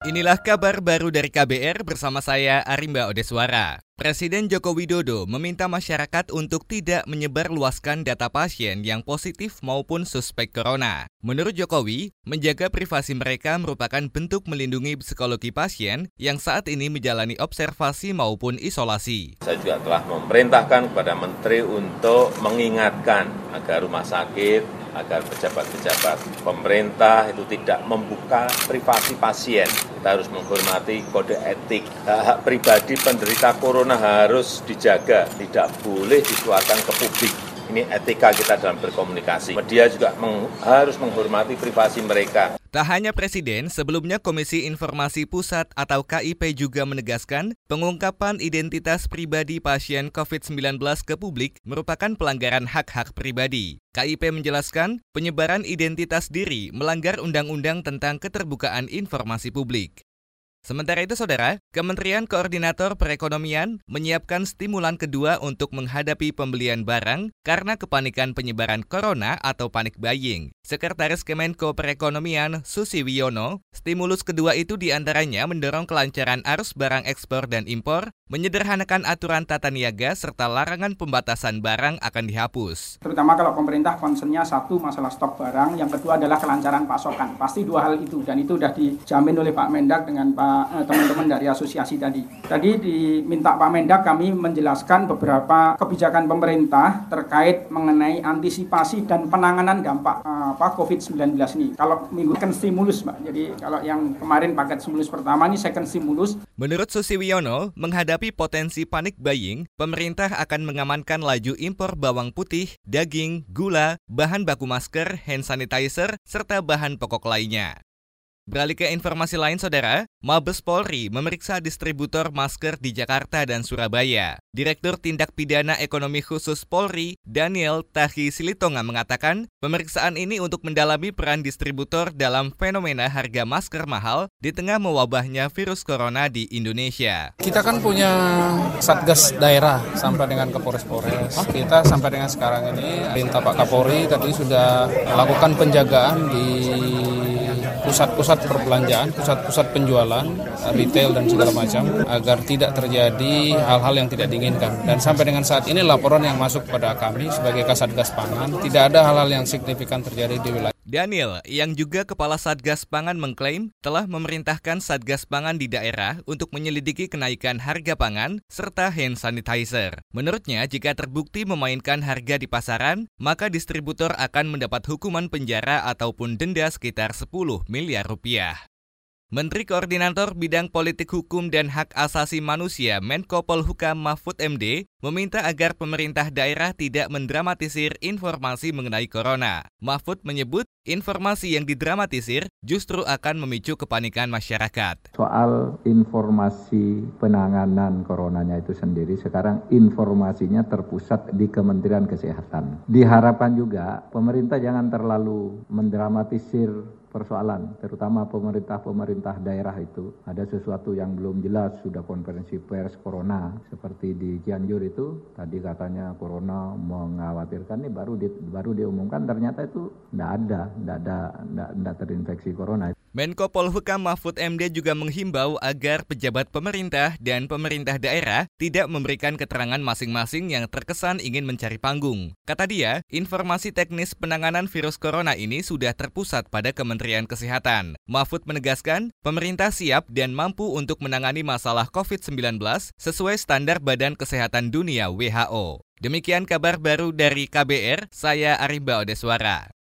Inilah kabar baru dari KBR bersama saya Arimba Odeswara. Presiden Joko Widodo meminta masyarakat untuk tidak menyebarluaskan data pasien yang positif maupun suspek corona. Menurut Jokowi, menjaga privasi mereka merupakan bentuk melindungi psikologi pasien yang saat ini menjalani observasi maupun isolasi. Saya juga telah memerintahkan kepada Menteri untuk mengingatkan agar rumah sakit agar pejabat-pejabat pemerintah itu tidak membuka privasi pasien. Kita harus menghormati kode etik. Hak-hak pribadi penderita corona harus dijaga, tidak boleh dikeluarkan ke publik. Ini etika kita dalam berkomunikasi. Media juga meng, harus menghormati privasi mereka. Tak hanya Presiden, sebelumnya Komisi Informasi Pusat atau KIP juga menegaskan pengungkapan identitas pribadi pasien COVID-19 ke publik merupakan pelanggaran hak-hak pribadi. KIP menjelaskan penyebaran identitas diri melanggar Undang-Undang tentang Keterbukaan Informasi Publik. Sementara itu, saudara, Kementerian Koordinator Perekonomian menyiapkan stimulan kedua untuk menghadapi pembelian barang karena kepanikan penyebaran corona atau panik buying. Sekretaris Kemenko Perekonomian Susi Wiono, stimulus kedua itu di antaranya mendorong kelancaran arus barang ekspor dan impor, menyederhanakan aturan tata niaga, serta larangan pembatasan barang akan dihapus. Terutama kalau pemerintah concernnya satu masalah stok barang, yang kedua adalah kelancaran pasokan. Pasti dua hal itu, dan itu sudah dijamin oleh Pak Mendak dengan Pak teman-teman dari asosiasi tadi. Tadi diminta Pak Mendak kami menjelaskan beberapa kebijakan pemerintah terkait mengenai antisipasi dan penanganan dampak eh, apa COVID-19 ini. Kalau minggu kan stimulus, Pak. Jadi kalau yang kemarin paket stimulus pertama ini second stimulus. Menurut Susi Wiono, menghadapi potensi panik buying, pemerintah akan mengamankan laju impor bawang putih, daging, gula, bahan baku masker, hand sanitizer, serta bahan pokok lainnya. Beralih ke informasi lain, saudara, Mabes Polri memeriksa distributor masker di Jakarta dan Surabaya. Direktur Tindak Pidana Ekonomi Khusus Polri, Daniel Tahi Silitonga mengatakan, pemeriksaan ini untuk mendalami peran distributor dalam fenomena harga masker mahal di tengah mewabahnya virus corona di Indonesia. Kita kan punya satgas daerah sampai dengan Kapolres-Polres. Kita sampai dengan sekarang ini, minta Pak Kapolri tadi sudah melakukan penjagaan di pusat-pusat perbelanjaan, pusat-pusat penjualan, retail dan segala macam agar tidak terjadi hal-hal yang tidak diinginkan. Dan sampai dengan saat ini laporan yang masuk pada kami sebagai Kasatgas Pangan tidak ada hal-hal yang signifikan terjadi di wilayah Daniel, yang juga Kepala Satgas Pangan mengklaim telah memerintahkan Satgas Pangan di daerah untuk menyelidiki kenaikan harga pangan serta hand sanitizer. Menurutnya, jika terbukti memainkan harga di pasaran, maka distributor akan mendapat hukuman penjara ataupun denda sekitar 10 miliar rupiah. Menteri Koordinator Bidang Politik Hukum dan Hak Asasi Manusia Menko Polhukam Mahfud MD meminta agar pemerintah daerah tidak mendramatisir informasi mengenai corona. Mahfud menyebut informasi yang didramatisir justru akan memicu kepanikan masyarakat. Soal informasi penanganan coronanya itu sendiri sekarang informasinya terpusat di Kementerian Kesehatan. Diharapkan juga pemerintah jangan terlalu mendramatisir persoalan, terutama pemerintah-pemerintah daerah itu. Ada sesuatu yang belum jelas, sudah konferensi pers corona, seperti di Cianjur itu, tadi katanya corona mengkhawatirkan, ini baru di, baru diumumkan, ternyata itu tidak ada, tidak ada, tidak terinfeksi corona. Menko Polhukam Mahfud MD juga menghimbau agar pejabat pemerintah dan pemerintah daerah tidak memberikan keterangan masing-masing yang terkesan ingin mencari panggung. Kata dia, informasi teknis penanganan virus corona ini sudah terpusat pada Kementerian Kesehatan. Mahfud menegaskan, pemerintah siap dan mampu untuk menangani masalah COVID-19 sesuai standar Badan Kesehatan Dunia WHO. Demikian kabar baru dari KBR, saya Arimba Odeswara.